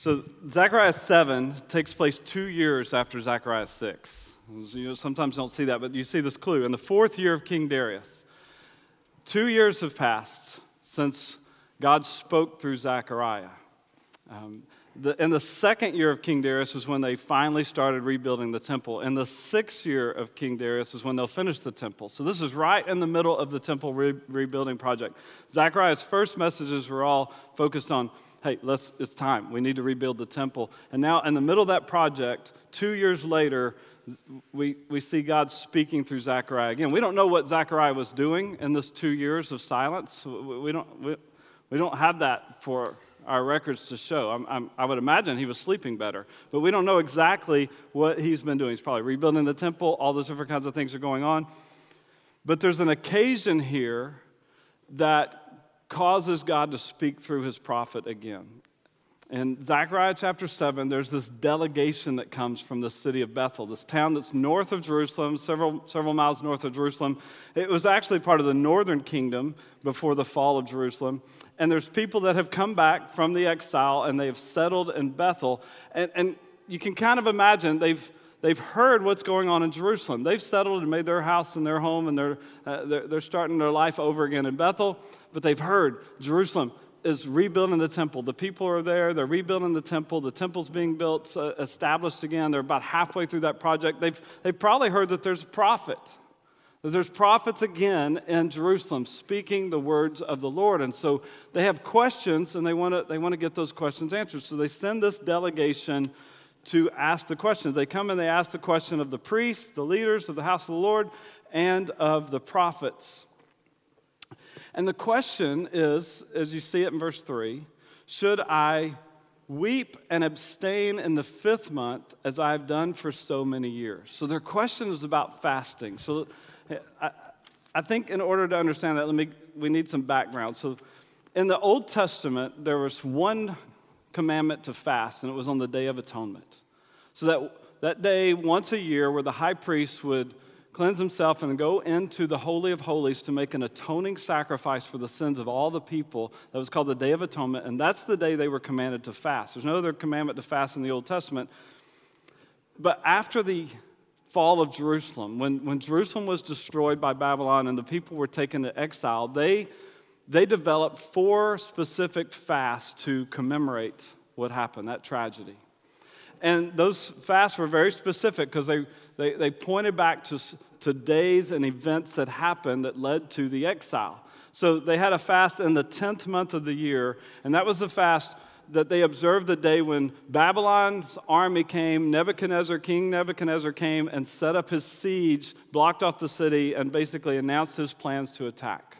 So Zechariah 7 takes place two years after Zechariah 6. You know, sometimes you don't see that, but you see this clue. In the fourth year of King Darius, two years have passed since God spoke through Zechariah. Um, the, in the second year of King Darius is when they finally started rebuilding the temple. In the sixth year of King Darius is when they'll finish the temple. So this is right in the middle of the temple re- rebuilding project. Zechariah's first messages were all focused on, hey, let's, it's time. We need to rebuild the temple. And now, in the middle of that project, two years later, we, we see God speaking through Zechariah. Again, we don't know what Zechariah was doing in this two years of silence. We, we don't, we, we don't have that for our records to show. I'm, I'm, i would imagine he was sleeping better, but we don't know exactly what he's been doing. He's probably rebuilding the temple, all those different kinds of things are going on. But there's an occasion here that causes God to speak through his prophet again. In Zechariah chapter 7, there's this delegation that comes from the city of Bethel, this town that's north of Jerusalem, several, several miles north of Jerusalem. It was actually part of the northern kingdom before the fall of Jerusalem. And there's people that have come back from the exile and they've settled in Bethel. And, and you can kind of imagine they've, they've heard what's going on in Jerusalem. They've settled and made their house and their home, and they're, uh, they're, they're starting their life over again in Bethel. But they've heard Jerusalem is rebuilding the temple. The people are there, they're rebuilding the temple. The temple's being built, uh, established again. They're about halfway through that project. They've, they've probably heard that there's a prophet, that there's prophets again in Jerusalem speaking the words of the Lord. And so they have questions and they want to they want to get those questions answered. So they send this delegation to ask the questions. They come and they ask the question of the priests, the leaders of the house of the Lord, and of the prophets. And the question is, as you see it in verse 3, should I weep and abstain in the fifth month as I have done for so many years? So their question is about fasting. So I, I think in order to understand that, let me, we need some background. So in the Old Testament, there was one commandment to fast, and it was on the Day of Atonement. So that, that day, once a year, where the high priest would cleanse himself and go into the Holy of Holies to make an atoning sacrifice for the sins of all the people. That was called the Day of Atonement, and that's the day they were commanded to fast. There's no other commandment to fast in the Old Testament. But after the fall of Jerusalem, when, when Jerusalem was destroyed by Babylon and the people were taken to exile, they, they developed four specific fasts to commemorate what happened, that tragedy. And those fasts were very specific because they, they, they pointed back to, to days and events that happened that led to the exile. So they had a fast in the 10th month of the year, and that was the fast that they observed the day when Babylon's army came, Nebuchadnezzar, King Nebuchadnezzar came and set up his siege, blocked off the city, and basically announced his plans to attack.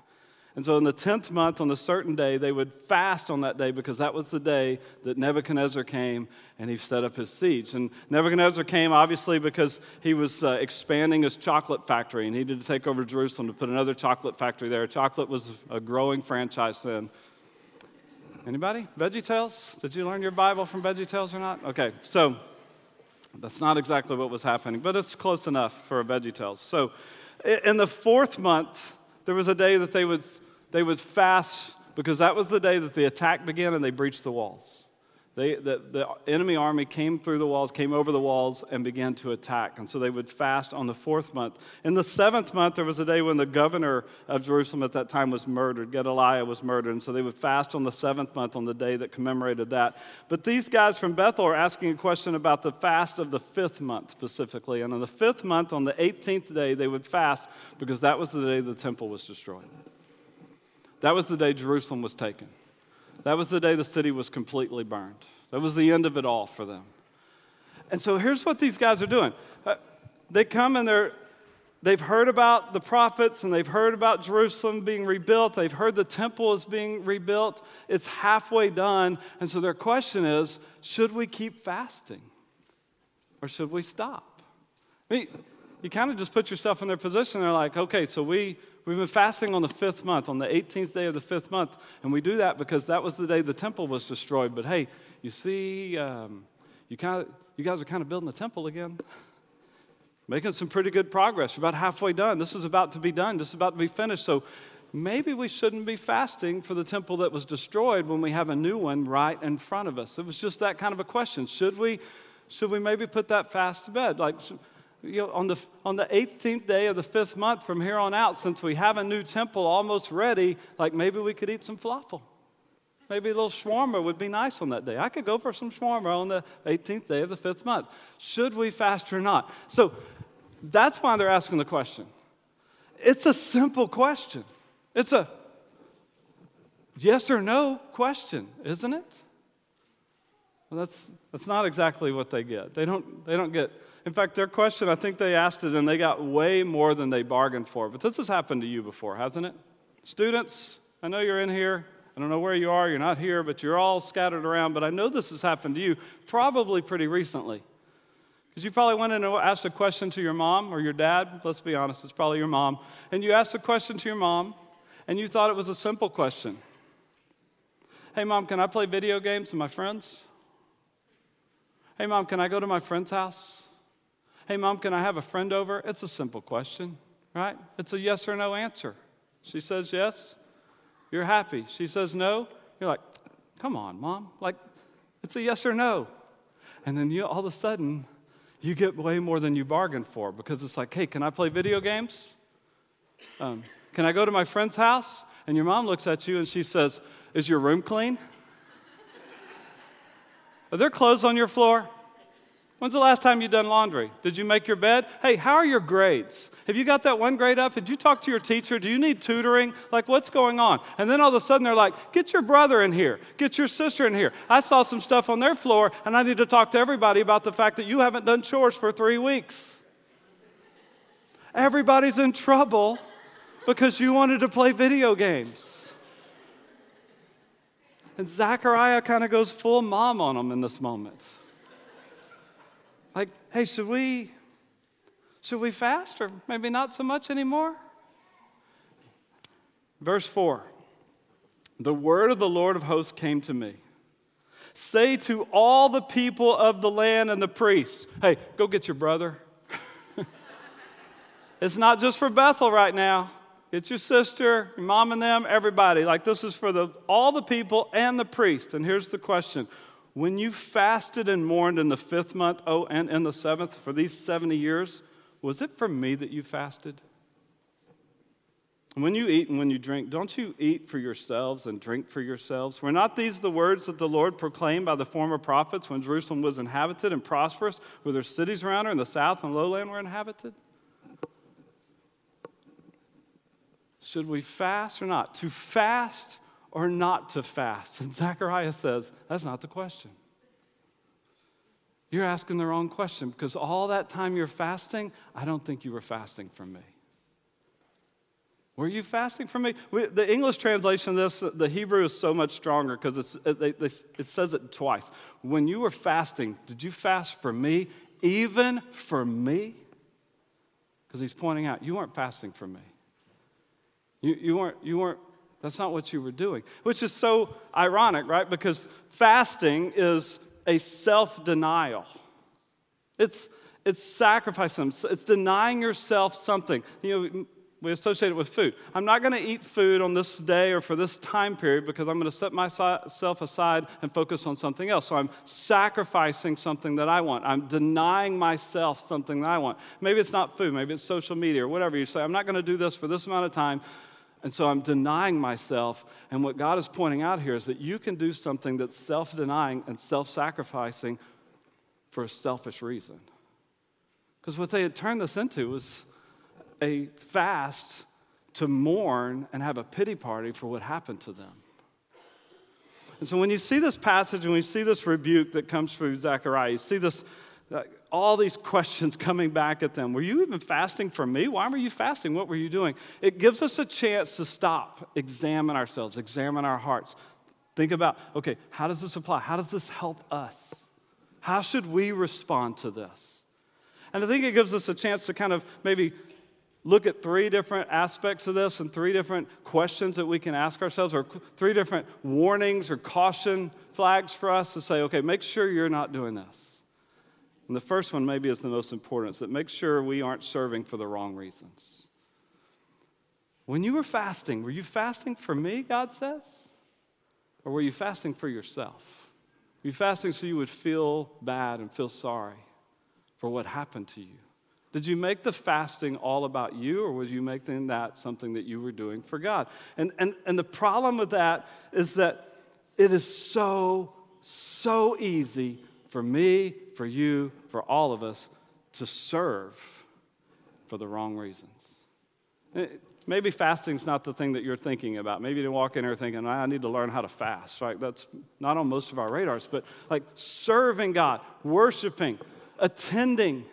And so, in the 10th month, on a certain day, they would fast on that day because that was the day that Nebuchadnezzar came and he set up his siege. And Nebuchadnezzar came obviously because he was uh, expanding his chocolate factory and he needed to take over Jerusalem to put another chocolate factory there. Chocolate was a growing franchise then. Anybody? Veggie Tales? Did you learn your Bible from Veggie Tales or not? Okay, so that's not exactly what was happening, but it's close enough for a Veggie Tales. So, in the fourth month, there was a day that they would, they would fast because that was the day that the attack began and they breached the walls. They, the, the enemy army came through the walls, came over the walls, and began to attack. And so they would fast on the fourth month. In the seventh month, there was a day when the governor of Jerusalem at that time was murdered. Gedaliah was murdered. And so they would fast on the seventh month on the day that commemorated that. But these guys from Bethel are asking a question about the fast of the fifth month specifically. And on the fifth month, on the 18th day, they would fast because that was the day the temple was destroyed. That was the day Jerusalem was taken. That was the day the city was completely burned. That was the end of it all for them. And so here's what these guys are doing uh, they come and they're, they've heard about the prophets and they've heard about Jerusalem being rebuilt. They've heard the temple is being rebuilt. It's halfway done. And so their question is should we keep fasting or should we stop? I mean, you kind of just put yourself in their position. They're like, okay, so we, We've been fasting on the fifth month, on the 18th day of the fifth month, and we do that because that was the day the temple was destroyed. But hey, you see, um, you, kind of, you guys are kind of building the temple again. Making some pretty good progress. You're about halfway done. This is about to be done. This is about to be finished. So maybe we shouldn't be fasting for the temple that was destroyed when we have a new one right in front of us. It was just that kind of a question. Should we, should we maybe put that fast to bed? Like, you know, on the, on the 18th day of the fifth month from here on out, since we have a new temple almost ready, like maybe we could eat some falafel. Maybe a little shawarma would be nice on that day. I could go for some shawarma on the 18th day of the fifth month. Should we fast or not? So that's why they're asking the question. It's a simple question. It's a yes or no question, isn't it? Well, that's, that's not exactly what they get. They don't, they don't get, in fact, their question, I think they asked it and they got way more than they bargained for. But this has happened to you before, hasn't it? Students, I know you're in here. I don't know where you are. You're not here, but you're all scattered around. But I know this has happened to you probably pretty recently. Because you probably went in and asked a question to your mom or your dad. Let's be honest, it's probably your mom. And you asked a question to your mom, and you thought it was a simple question. Hey, mom, can I play video games with my friends? Hey, mom, can I go to my friend's house? Hey, mom, can I have a friend over? It's a simple question, right? It's a yes or no answer. She says yes, you're happy. She says no, you're like, come on, mom. Like, it's a yes or no. And then you all of a sudden, you get way more than you bargained for because it's like, hey, can I play video games? Um, can I go to my friend's house? And your mom looks at you and she says, Is your room clean? Are there clothes on your floor? When's the last time you done laundry? Did you make your bed? Hey, how are your grades? Have you got that one grade up? Did you talk to your teacher? Do you need tutoring? Like, what's going on? And then all of a sudden they're like, get your brother in here, get your sister in here. I saw some stuff on their floor, and I need to talk to everybody about the fact that you haven't done chores for three weeks. Everybody's in trouble because you wanted to play video games. And Zechariah kind of goes full mom on them in this moment. Like, hey, should we should we fast or maybe not so much anymore? Verse 4. The word of the Lord of hosts came to me. Say to all the people of the land and the priests, hey, go get your brother. it's not just for Bethel right now. Get your sister, your mom and them, everybody. Like this is for the, all the people and the priest. And here's the question when you fasted and mourned in the fifth month, oh, and in the seventh for these 70 years, was it for me that you fasted? When you eat and when you drink, don't you eat for yourselves and drink for yourselves? Were not these the words that the Lord proclaimed by the former prophets when Jerusalem was inhabited and prosperous, where their cities around her in the south and lowland were inhabited? Should we fast or not? To fast or not to fast? And Zechariah says, that's not the question. You're asking the wrong question because all that time you're fasting, I don't think you were fasting from me. Were you fasting from me? We, the English translation of this, the Hebrew is so much stronger because it, it says it twice. When you were fasting, did you fast for me? Even for me? Because he's pointing out, you weren't fasting for me. You, you, weren't, you weren't that's not what you were doing, which is so ironic, right? Because fasting is a self denial. It's, it's sacrificing, it's denying yourself something. You know, we associate it with food. I'm not going to eat food on this day or for this time period because I'm going to set myself aside and focus on something else. So I'm sacrificing something that I want. I'm denying myself something that I want. Maybe it's not food, maybe it's social media or whatever. You say, I'm not going to do this for this amount of time and so I'm denying myself. And what God is pointing out here is that you can do something that's self denying and self sacrificing for a selfish reason. Because what they had turned this into was a fast to mourn and have a pity party for what happened to them. And so when you see this passage and we see this rebuke that comes through Zechariah, you see this all these questions coming back at them. Were you even fasting for me? Why were you fasting? What were you doing? It gives us a chance to stop, examine ourselves, examine our hearts. Think about, okay, how does this apply? How does this help us? How should we respond to this? And I think it gives us a chance to kind of maybe look at three different aspects of this and three different questions that we can ask ourselves, or three different warnings or caution flags for us to say, okay, make sure you're not doing this. And the first one, maybe, is the most important, is that make sure we aren't serving for the wrong reasons. When you were fasting, were you fasting for me, God says? Or were you fasting for yourself? Were you fasting so you would feel bad and feel sorry for what happened to you? Did you make the fasting all about you, or was you making that something that you were doing for God? And, and, and the problem with that is that it is so, so easy for me, for you, for all of us to serve for the wrong reasons. Eh, maybe fasting's not the thing that you're thinking about. Maybe you walk in here thinking, I need to learn how to fast, right? That's not on most of our radars, but like serving God, worshiping, attending,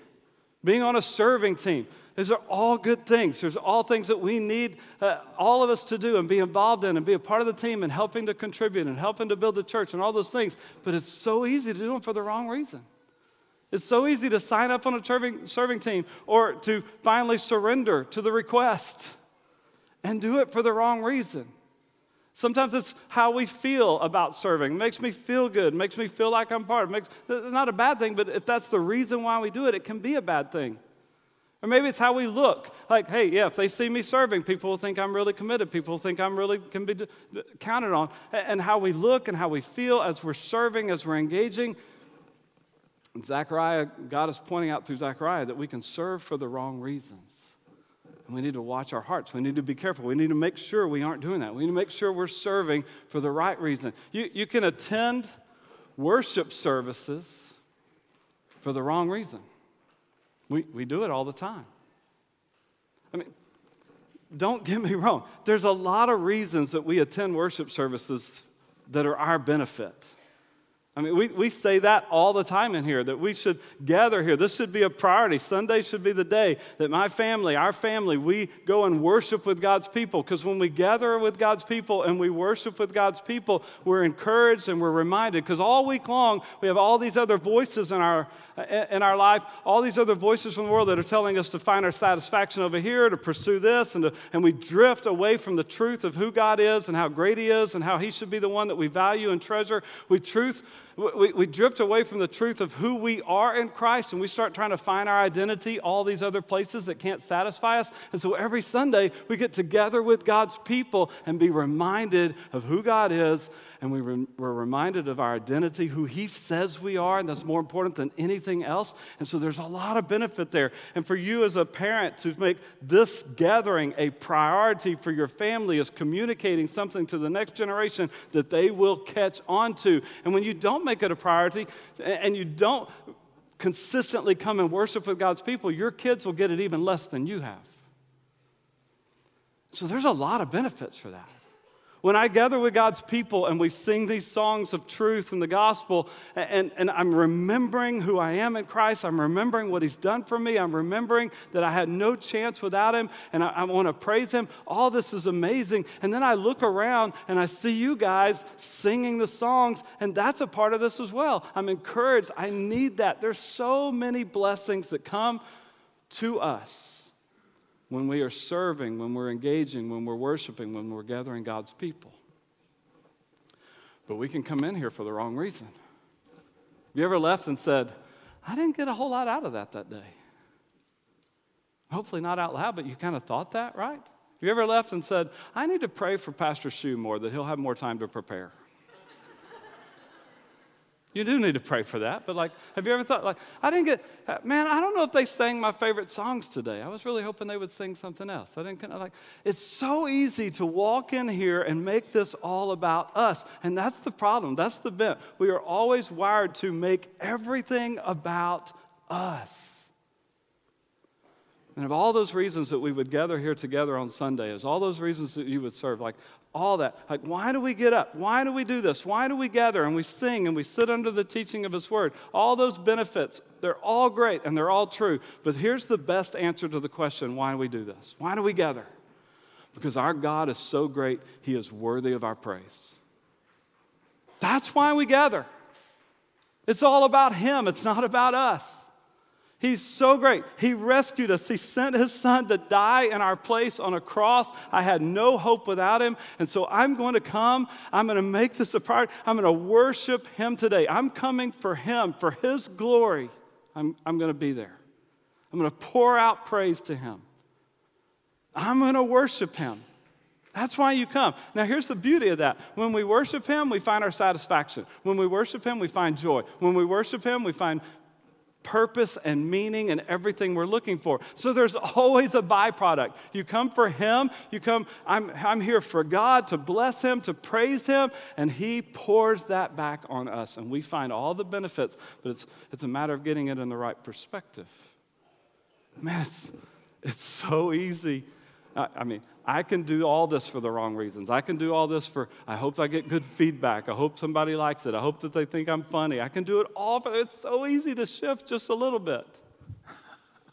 being on a serving team. These are all good things. There's all things that we need uh, all of us to do and be involved in and be a part of the team and helping to contribute and helping to build the church and all those things. But it's so easy to do them for the wrong reason. It's so easy to sign up on a serving, serving team or to finally surrender to the request and do it for the wrong reason. Sometimes it's how we feel about serving. It makes me feel good. It makes me feel like I'm part. It makes, it's not a bad thing, but if that's the reason why we do it, it can be a bad thing. Or maybe it's how we look. Like, hey, yeah, if they see me serving, people will think I'm really committed. People will think I'm really can be counted on. And how we look and how we feel as we're serving, as we're engaging. And Zechariah, God is pointing out through Zechariah that we can serve for the wrong reasons. And we need to watch our hearts. We need to be careful. We need to make sure we aren't doing that. We need to make sure we're serving for the right reason. You, you can attend worship services for the wrong reason. We, we do it all the time. I mean, don't get me wrong. There's a lot of reasons that we attend worship services that are our benefit. I mean, we, we say that all the time in here that we should gather here. This should be a priority. Sunday should be the day that my family, our family, we go and worship with God's people. Because when we gather with God's people and we worship with God's people, we're encouraged and we're reminded. Because all week long, we have all these other voices in our, in our life, all these other voices from the world that are telling us to find our satisfaction over here, to pursue this, and, to, and we drift away from the truth of who God is and how great He is and how He should be the one that we value and treasure. We truth we, we drift away from the truth of who we are in Christ and we start trying to find our identity all these other places that can't satisfy us. And so every Sunday we get together with God's people and be reminded of who God is and we re- we're reminded of our identity, who He says we are, and that's more important than anything else. And so there's a lot of benefit there. And for you as a parent to make this gathering a priority for your family is communicating something to the next generation that they will catch on to. And when you don't make it a priority and you don't consistently come and worship with God's people, your kids will get it even less than you have. So there's a lot of benefits for that. When I gather with God's people and we sing these songs of truth and the gospel, and, and I'm remembering who I am in Christ, I'm remembering what He's done for me, I'm remembering that I had no chance without Him, and I, I want to praise Him. All this is amazing. And then I look around and I see you guys singing the songs, and that's a part of this as well. I'm encouraged. I need that. There's so many blessings that come to us when we are serving, when we're engaging, when we're worshiping, when we're gathering God's people. But we can come in here for the wrong reason. Have you ever left and said, I didn't get a whole lot out of that that day? Hopefully not out loud, but you kind of thought that, right? Have you ever left and said, I need to pray for Pastor Shu more, that he'll have more time to prepare? You do need to pray for that. But like, have you ever thought, like, I didn't get, uh, man, I don't know if they sang my favorite songs today. I was really hoping they would sing something else. I didn't, kind of like, it's so easy to walk in here and make this all about us. And that's the problem. That's the bent. We are always wired to make everything about us. And of all those reasons that we would gather here together on Sunday, is all those reasons that you would serve, like all that. Like, why do we get up? Why do we do this? Why do we gather and we sing and we sit under the teaching of His Word? All those benefits, they're all great and they're all true. But here's the best answer to the question why do we do this? Why do we gather? Because our God is so great, He is worthy of our praise. That's why we gather. It's all about Him, it's not about us. He's so great. He rescued us. He sent his son to die in our place on a cross. I had no hope without him. And so I'm going to come. I'm going to make this a part. I'm going to worship him today. I'm coming for him, for his glory. I'm, I'm going to be there. I'm going to pour out praise to him. I'm going to worship him. That's why you come. Now, here's the beauty of that. When we worship Him, we find our satisfaction. When we worship Him, we find joy. When we worship Him, we find purpose and meaning and everything we're looking for. So there's always a byproduct. You come for Him, you come, I'm, I'm here for God to bless Him, to praise Him, and He pours that back on us. And we find all the benefits, but it's, it's a matter of getting it in the right perspective. Man, it's, it's so easy. I, I mean, I can do all this for the wrong reasons. I can do all this for, I hope I get good feedback. I hope somebody likes it. I hope that they think I'm funny. I can do it all for, it's so easy to shift just a little bit.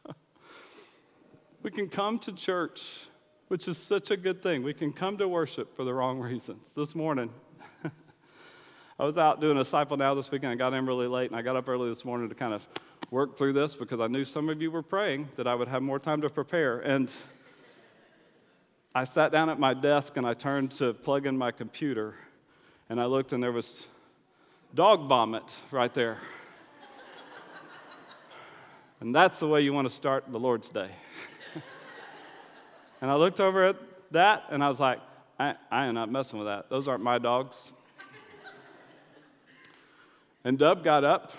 we can come to church, which is such a good thing. We can come to worship for the wrong reasons. This morning, I was out doing a disciple now this weekend. I got in really late, and I got up early this morning to kind of work through this because I knew some of you were praying that I would have more time to prepare. And I sat down at my desk and I turned to plug in my computer and I looked and there was dog vomit right there. and that's the way you want to start the Lord's Day. and I looked over at that and I was like, I, I am not messing with that. Those aren't my dogs. and Dub got up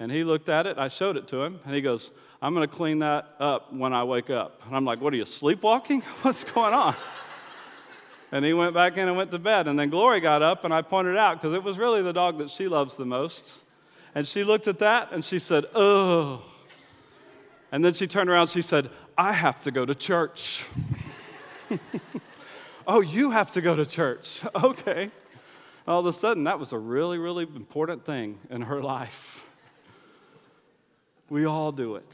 and he looked at it. I showed it to him and he goes, I'm going to clean that up when I wake up. And I'm like, What are you, sleepwalking? What's going on? and he went back in and went to bed. And then Glory got up, and I pointed out because it was really the dog that she loves the most. And she looked at that and she said, Oh. And then she turned around, she said, I have to go to church. oh, you have to go to church. Okay. All of a sudden, that was a really, really important thing in her life. We all do it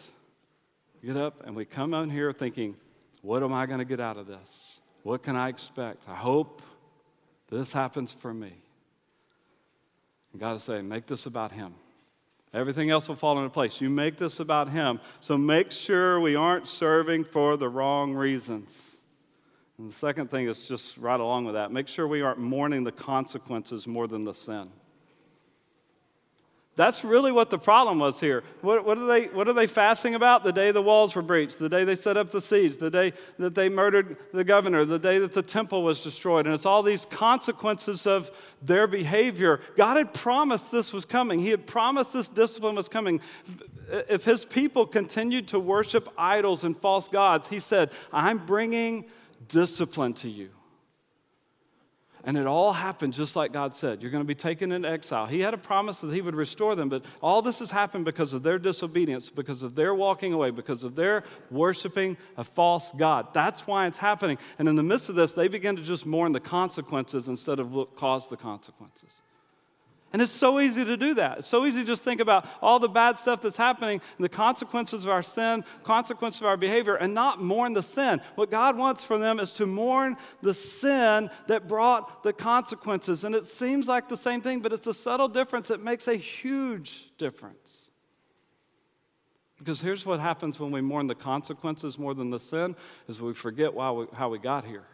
get up and we come on here thinking, what am I going to get out of this? What can I expect? I hope this happens for me. And God is saying, make this about Him. Everything else will fall into place. You make this about Him. So make sure we aren't serving for the wrong reasons. And the second thing is just right along with that make sure we aren't mourning the consequences more than the sin. That's really what the problem was here. What, what, are they, what are they fasting about? The day the walls were breached, the day they set up the siege, the day that they murdered the governor, the day that the temple was destroyed. And it's all these consequences of their behavior. God had promised this was coming, He had promised this discipline was coming. If His people continued to worship idols and false gods, He said, I'm bringing discipline to you. And it all happened just like God said. You're going to be taken into exile. He had a promise that He would restore them, but all this has happened because of their disobedience, because of their walking away, because of their worshiping a false God. That's why it's happening. And in the midst of this, they begin to just mourn the consequences instead of what caused the consequences. And it's so easy to do that. It's so easy to just think about all the bad stuff that's happening and the consequences of our sin, consequences of our behavior, and not mourn the sin. What God wants for them is to mourn the sin that brought the consequences. And it seems like the same thing, but it's a subtle difference that makes a huge difference. Because here's what happens when we mourn the consequences more than the sin is we forget why we, how we got here.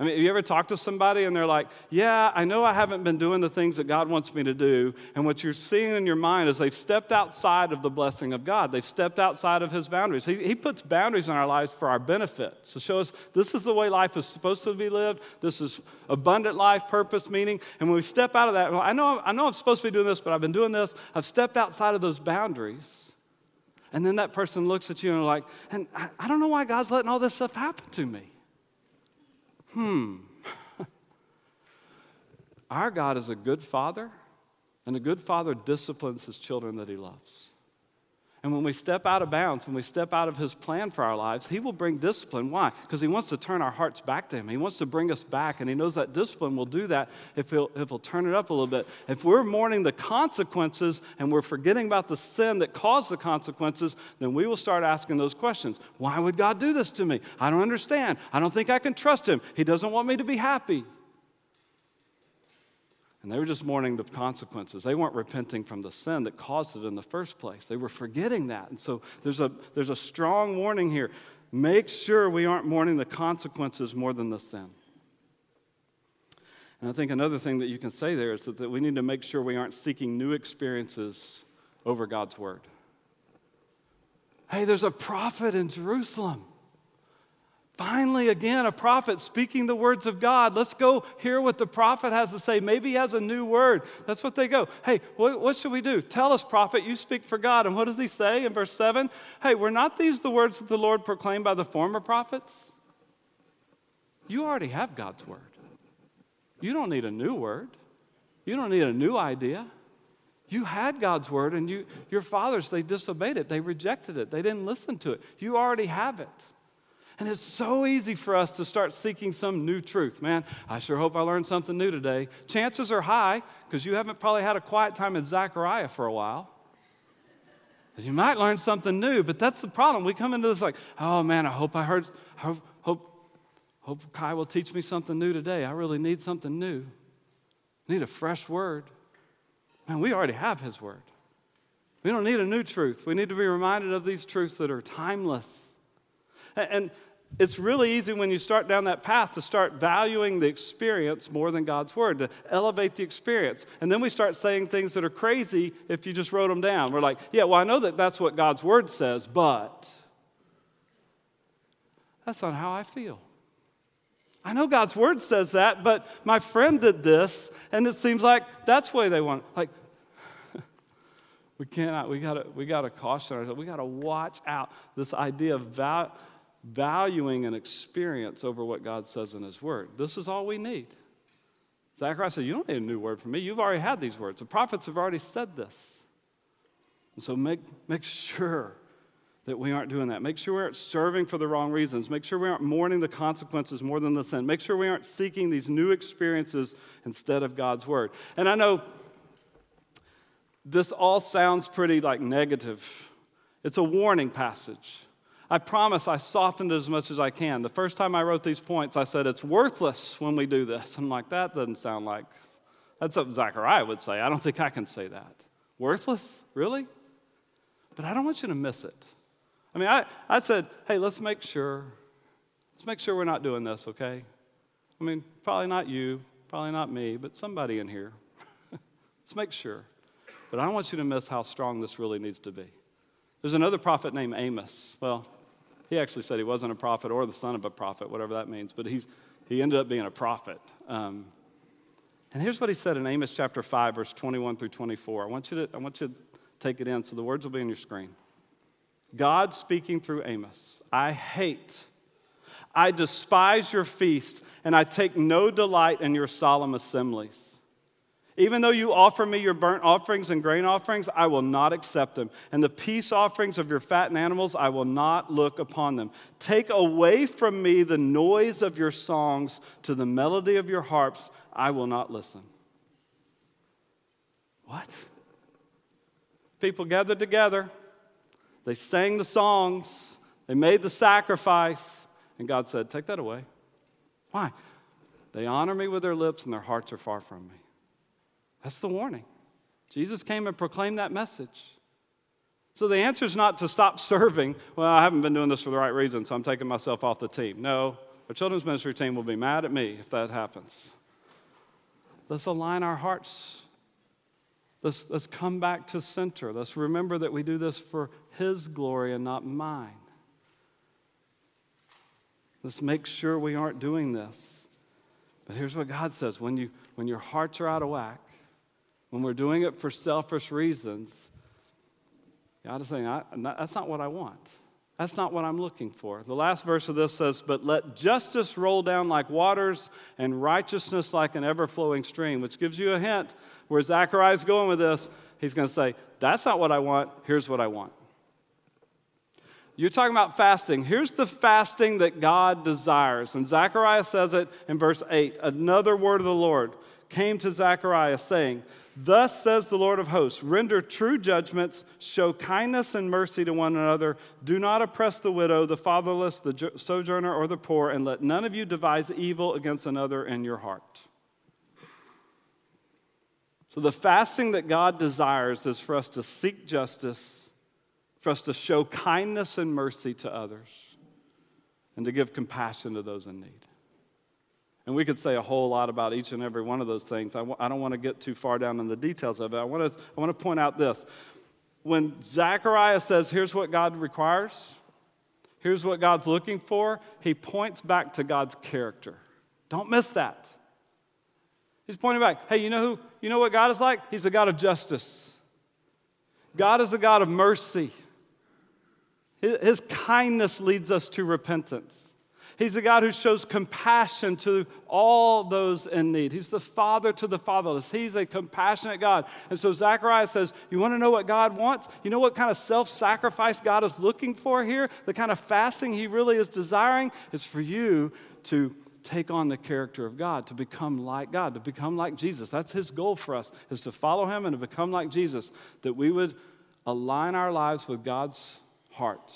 I mean, have you ever talked to somebody and they're like, Yeah, I know I haven't been doing the things that God wants me to do. And what you're seeing in your mind is they've stepped outside of the blessing of God. They've stepped outside of His boundaries. He, he puts boundaries in our lives for our benefit to show us this is the way life is supposed to be lived. This is abundant life, purpose, meaning. And when we step out of that, I know, I know I'm supposed to be doing this, but I've been doing this. I've stepped outside of those boundaries. And then that person looks at you and like, and I, I don't know why God's letting all this stuff happen to me hmm, our God is a good father, and a good father disciplines his children that he loves. And when we step out of bounds, when we step out of his plan for our lives, he will bring discipline. Why? Because he wants to turn our hearts back to him. He wants to bring us back, and he knows that discipline will do that if he'll, if he'll turn it up a little bit. If we're mourning the consequences and we're forgetting about the sin that caused the consequences, then we will start asking those questions. Why would God do this to me? I don't understand. I don't think I can trust him. He doesn't want me to be happy. And they were just mourning the consequences. They weren't repenting from the sin that caused it in the first place. They were forgetting that. And so there's a, there's a strong warning here. Make sure we aren't mourning the consequences more than the sin. And I think another thing that you can say there is that, that we need to make sure we aren't seeking new experiences over God's word. Hey, there's a prophet in Jerusalem. Finally, again, a prophet speaking the words of God. Let's go hear what the prophet has to say. Maybe he has a new word. That's what they go. Hey, what, what, should we do? Tell us, prophet, you speak for God. And what does he say in verse 7? Hey, were not these the words that the Lord proclaimed by the former prophets? You already have God's word. You don't need a new word, you don't need a new idea. You had God's word, and you, your fathers, they disobeyed it. They rejected it. They didn't listen to it. You already have it. And it's so easy for us to start seeking some new truth. Man, I sure hope I learned something new today. Chances are high, because you haven't probably had a quiet time in Zechariah for a while. You might learn something new, but that's the problem. We come into this like, oh man, I hope I heard, hope, hope, hope Kai will teach me something new today. I really need something new. I need a fresh word. Man, we already have his word. We don't need a new truth. We need to be reminded of these truths that are timeless and it's really easy when you start down that path to start valuing the experience more than God's word, to elevate the experience. And then we start saying things that are crazy if you just wrote them down. We're like, yeah, well, I know that that's what God's word says, but that's not how I feel. I know God's word says that, but my friend did this, and it seems like that's the way they want. Like, we cannot, we gotta, we gotta caution ourselves. We gotta watch out this idea of value valuing an experience over what God says in His Word. This is all we need. Zechariah said, You don't need a new word from me. You've already had these words. The prophets have already said this. And so make, make sure that we aren't doing that. Make sure we aren't serving for the wrong reasons. Make sure we aren't mourning the consequences more than the sin. Make sure we aren't seeking these new experiences instead of God's word. And I know this all sounds pretty like negative. It's a warning passage. I promise I softened it as much as I can. The first time I wrote these points, I said, It's worthless when we do this. I'm like, That doesn't sound like, that's what Zechariah would say. I don't think I can say that. Worthless? Really? But I don't want you to miss it. I mean, I, I said, Hey, let's make sure. Let's make sure we're not doing this, okay? I mean, probably not you, probably not me, but somebody in here. let's make sure. But I don't want you to miss how strong this really needs to be. There's another prophet named Amos. Well, he actually said he wasn't a prophet or the son of a prophet, whatever that means, but he, he ended up being a prophet. Um, and here's what he said in Amos chapter 5, verse 21 through 24. I want you to, I want you to take it in so the words will be on your screen. God speaking through Amos I hate, I despise your feasts, and I take no delight in your solemn assemblies. Even though you offer me your burnt offerings and grain offerings, I will not accept them. And the peace offerings of your fattened animals, I will not look upon them. Take away from me the noise of your songs, to the melody of your harps, I will not listen. What? People gathered together, they sang the songs, they made the sacrifice, and God said, Take that away. Why? They honor me with their lips, and their hearts are far from me. That's the warning. Jesus came and proclaimed that message. So the answer is not to stop serving. Well, I haven't been doing this for the right reason, so I'm taking myself off the team. No, our children's ministry team will be mad at me if that happens. Let's align our hearts. Let's, let's come back to center. Let's remember that we do this for His glory and not mine. Let's make sure we aren't doing this. But here's what God says when, you, when your hearts are out of whack, when we're doing it for selfish reasons, God is saying, that's not what I want. That's not what I'm looking for. The last verse of this says, But let justice roll down like waters and righteousness like an ever flowing stream, which gives you a hint where Zechariah is going with this. He's going to say, That's not what I want. Here's what I want. You're talking about fasting. Here's the fasting that God desires. And Zechariah says it in verse 8. Another word of the Lord came to Zechariah, saying, Thus says the Lord of hosts render true judgments, show kindness and mercy to one another. Do not oppress the widow, the fatherless, the sojourner, or the poor, and let none of you devise evil against another in your heart. So, the fasting that God desires is for us to seek justice, for us to show kindness and mercy to others, and to give compassion to those in need. And we could say a whole lot about each and every one of those things. I w- I don't want to get too far down in the details of it. I want to, I want to point out this. When Zechariah says, here's what God requires, here's what God's looking for. He points back to God's character. Don't miss that. He's pointing back. Hey, you know who? You know what God is like? He's a God of justice. God is a God of mercy. His kindness leads us to repentance. He's a God who shows compassion to all those in need. He's the father to the fatherless. He's a compassionate God. And so Zechariah says, You want to know what God wants? You know what kind of self sacrifice God is looking for here? The kind of fasting he really is desiring is for you to take on the character of God, to become like God, to become like Jesus. That's his goal for us, is to follow him and to become like Jesus, that we would align our lives with God's heart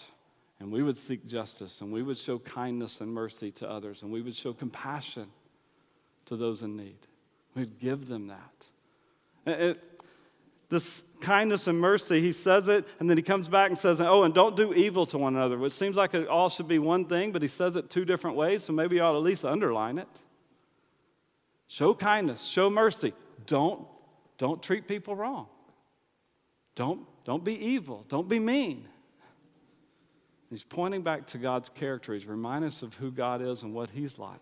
and we would seek justice and we would show kindness and mercy to others and we would show compassion to those in need. We'd give them that. It, this kindness and mercy, he says it, and then he comes back and says, Oh, and don't do evil to one another, which seems like it all should be one thing, but he says it two different ways, so maybe you ought at least underline it. Show kindness, show mercy. Don't, don't treat people wrong. Don't, don't be evil. Don't be mean. He's pointing back to God's character. He's reminding us of who God is and what He's like.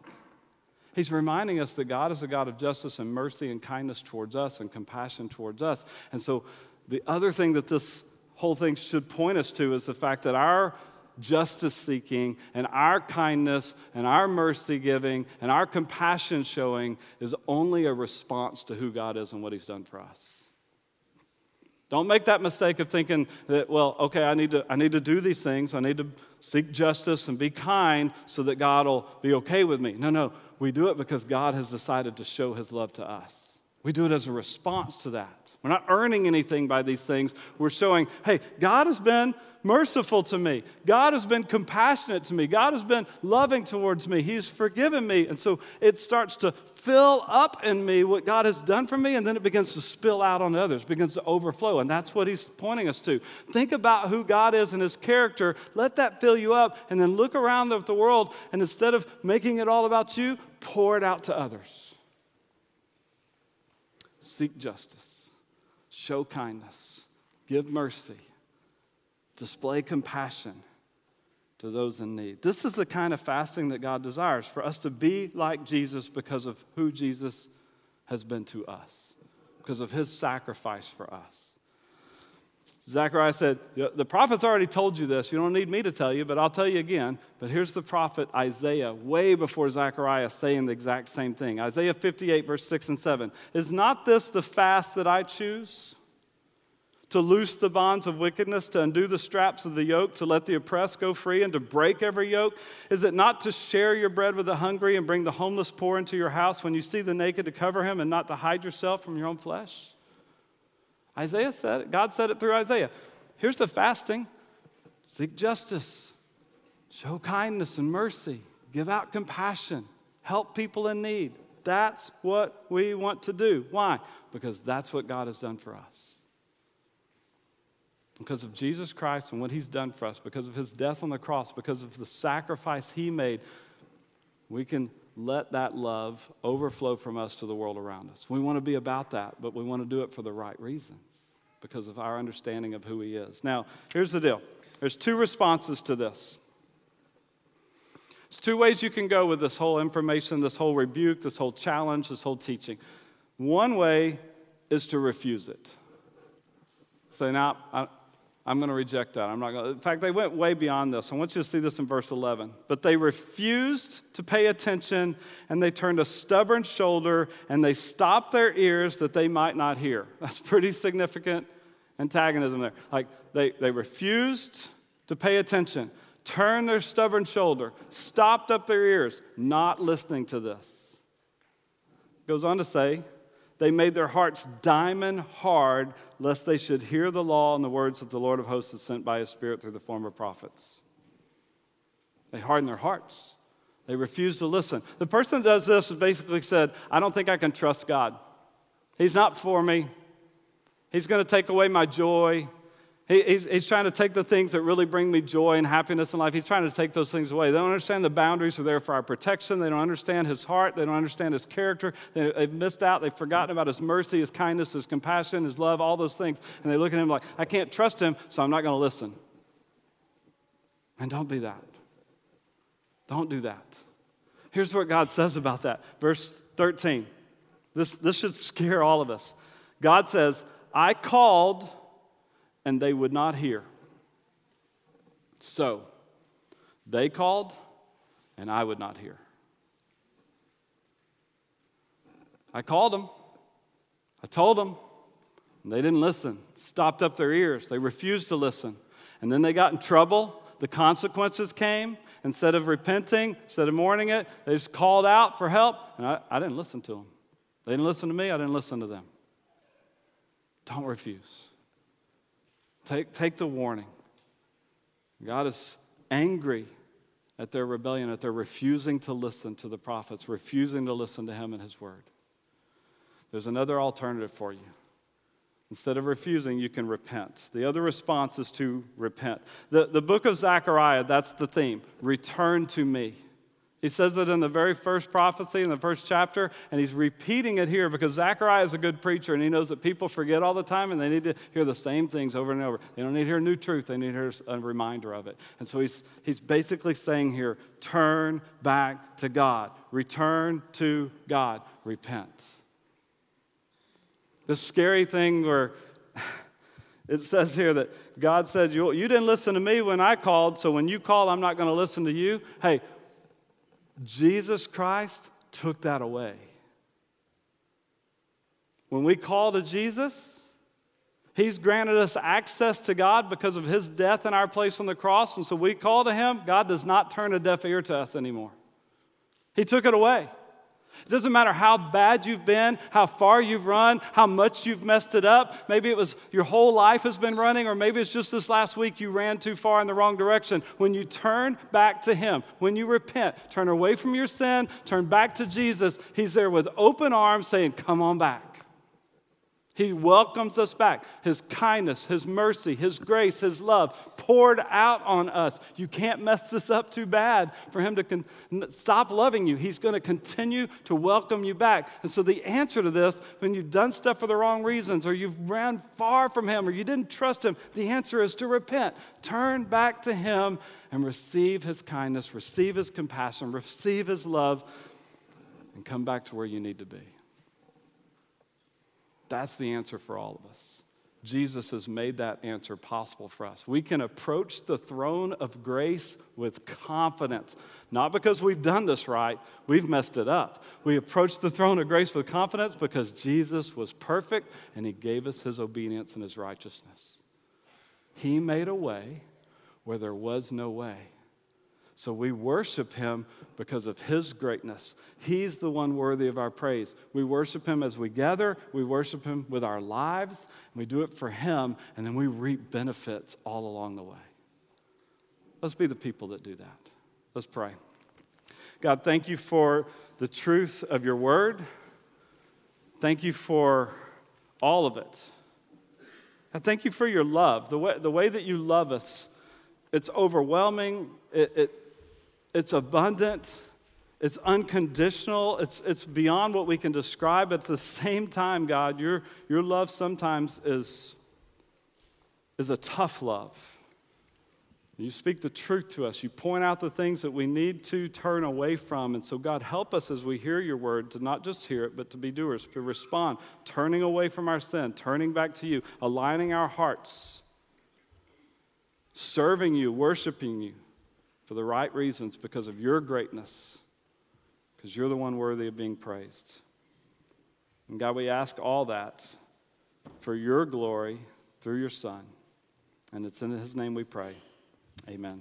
He's reminding us that God is a God of justice and mercy and kindness towards us and compassion towards us. And so, the other thing that this whole thing should point us to is the fact that our justice seeking and our kindness and our mercy giving and our compassion showing is only a response to who God is and what He's done for us. Don't make that mistake of thinking that, well, okay, I need, to, I need to do these things. I need to seek justice and be kind so that God will be okay with me. No, no. We do it because God has decided to show his love to us. We do it as a response to that. We're not earning anything by these things. We're showing, hey, God has been merciful to me. God has been compassionate to me. God has been loving towards me. He's forgiven me. And so it starts to fill up in me what God has done for me, and then it begins to spill out on others, begins to overflow. And that's what he's pointing us to. Think about who God is and his character. Let that fill you up, and then look around at the world, and instead of making it all about you, pour it out to others. Seek justice show kindness, give mercy, display compassion to those in need. This is the kind of fasting that God desires for us to be like Jesus because of who Jesus has been to us, because of his sacrifice for us. Zechariah said, The prophet's already told you this. You don't need me to tell you, but I'll tell you again. But here's the prophet Isaiah, way before Zechariah, saying the exact same thing. Isaiah 58, verse 6 and 7. Is not this the fast that I choose? To loose the bonds of wickedness, to undo the straps of the yoke, to let the oppressed go free, and to break every yoke? Is it not to share your bread with the hungry and bring the homeless poor into your house when you see the naked to cover him and not to hide yourself from your own flesh? Isaiah said it. God said it through Isaiah. Here's the fasting seek justice, show kindness and mercy, give out compassion, help people in need. That's what we want to do. Why? Because that's what God has done for us. Because of Jesus Christ and what he's done for us, because of his death on the cross, because of the sacrifice he made, we can let that love overflow from us to the world around us. We want to be about that, but we want to do it for the right reasons because of our understanding of who He is. Now, here's the deal there's two responses to this. There's two ways you can go with this whole information, this whole rebuke, this whole challenge, this whole teaching. One way is to refuse it. Say, now, I'm going to reject that. I'm not going to. In fact, they went way beyond this. I want you to see this in verse 11. But they refused to pay attention, and they turned a stubborn shoulder, and they stopped their ears that they might not hear. That's pretty significant antagonism there. Like, they, they refused to pay attention, turned their stubborn shoulder, stopped up their ears, not listening to this. Goes on to say, they made their hearts diamond hard, lest they should hear the law and the words that the Lord of hosts sent by his Spirit through the former prophets. They hardened their hearts. They refused to listen. The person that does this basically said, I don't think I can trust God. He's not for me. He's going to take away my joy. He, he's, he's, trying to take the things that really bring me joy and happiness in life. He's trying to take those things away. They don't understand the boundaries are there for our protection. They don't understand his heart. They don't understand his character. They, have missed out. They've forgotten about his mercy, his kindness, his compassion, his love, all those things. And they look at him like, I can't trust him, so I'm not going to listen. And don't be that. Don't do that. Here's what God says about that. Verse 13. This, this should scare all of us. God says, I called and they would not hear. So, they called and I would not hear. I called them. I told them. And they didn't listen, stopped up their ears. They refused to listen. And then they got in trouble. The consequences came. Instead of repenting, instead of mourning it, they just called out for help. And I, I didn't listen to them. They didn't listen to me, I didn't listen to them. Don't refuse. Take, take the warning. God is angry at their rebellion, at their refusing to listen to the prophets, refusing to listen to Him and His word. There's another alternative for you. Instead of refusing, you can repent. The other response is to repent. The, the book of Zechariah, that's the theme return to me. He says it in the very first prophecy, in the first chapter, and he's repeating it here because Zechariah is a good preacher and he knows that people forget all the time and they need to hear the same things over and over. They don't need to hear new truth, they need to hear a reminder of it. And so he's, he's basically saying here turn back to God, return to God, repent. This scary thing where it says here that God said, you, you didn't listen to me when I called, so when you call, I'm not going to listen to you. Hey, Jesus Christ took that away. When we call to Jesus, He's granted us access to God because of His death in our place on the cross. And so we call to Him, God does not turn a deaf ear to us anymore. He took it away. It doesn't matter how bad you've been, how far you've run, how much you've messed it up. Maybe it was your whole life has been running, or maybe it's just this last week you ran too far in the wrong direction. When you turn back to Him, when you repent, turn away from your sin, turn back to Jesus, He's there with open arms saying, Come on back. He welcomes us back. His kindness, His mercy, His grace, His love poured out on us. You can't mess this up too bad for Him to con- stop loving you. He's going to continue to welcome you back. And so, the answer to this, when you've done stuff for the wrong reasons, or you've ran far from Him, or you didn't trust Him, the answer is to repent. Turn back to Him and receive His kindness, receive His compassion, receive His love, and come back to where you need to be. That's the answer for all of us. Jesus has made that answer possible for us. We can approach the throne of grace with confidence, not because we've done this right, we've messed it up. We approach the throne of grace with confidence because Jesus was perfect and he gave us his obedience and his righteousness. He made a way where there was no way. So we worship him because of his greatness. He's the one worthy of our praise. We worship him as we gather, we worship him with our lives, we do it for him, and then we reap benefits all along the way. Let's be the people that do that. Let's pray. God, thank you for the truth of your word. Thank you for all of it. I thank you for your love, the way, the way that you love us. It's overwhelming. It, it, it's abundant, it's unconditional, it's, it's beyond what we can describe. At the same time, God, your, your love sometimes is, is a tough love. You speak the truth to us. You point out the things that we need to turn away from. And so, God, help us as we hear your word to not just hear it, but to be doers, to respond, turning away from our sin, turning back to you, aligning our hearts, serving you, worshiping you for the right reasons because of your greatness, because you're the one worthy of being praised. And God, we ask all that for your glory through your Son. And it's in his name we pray. Amen.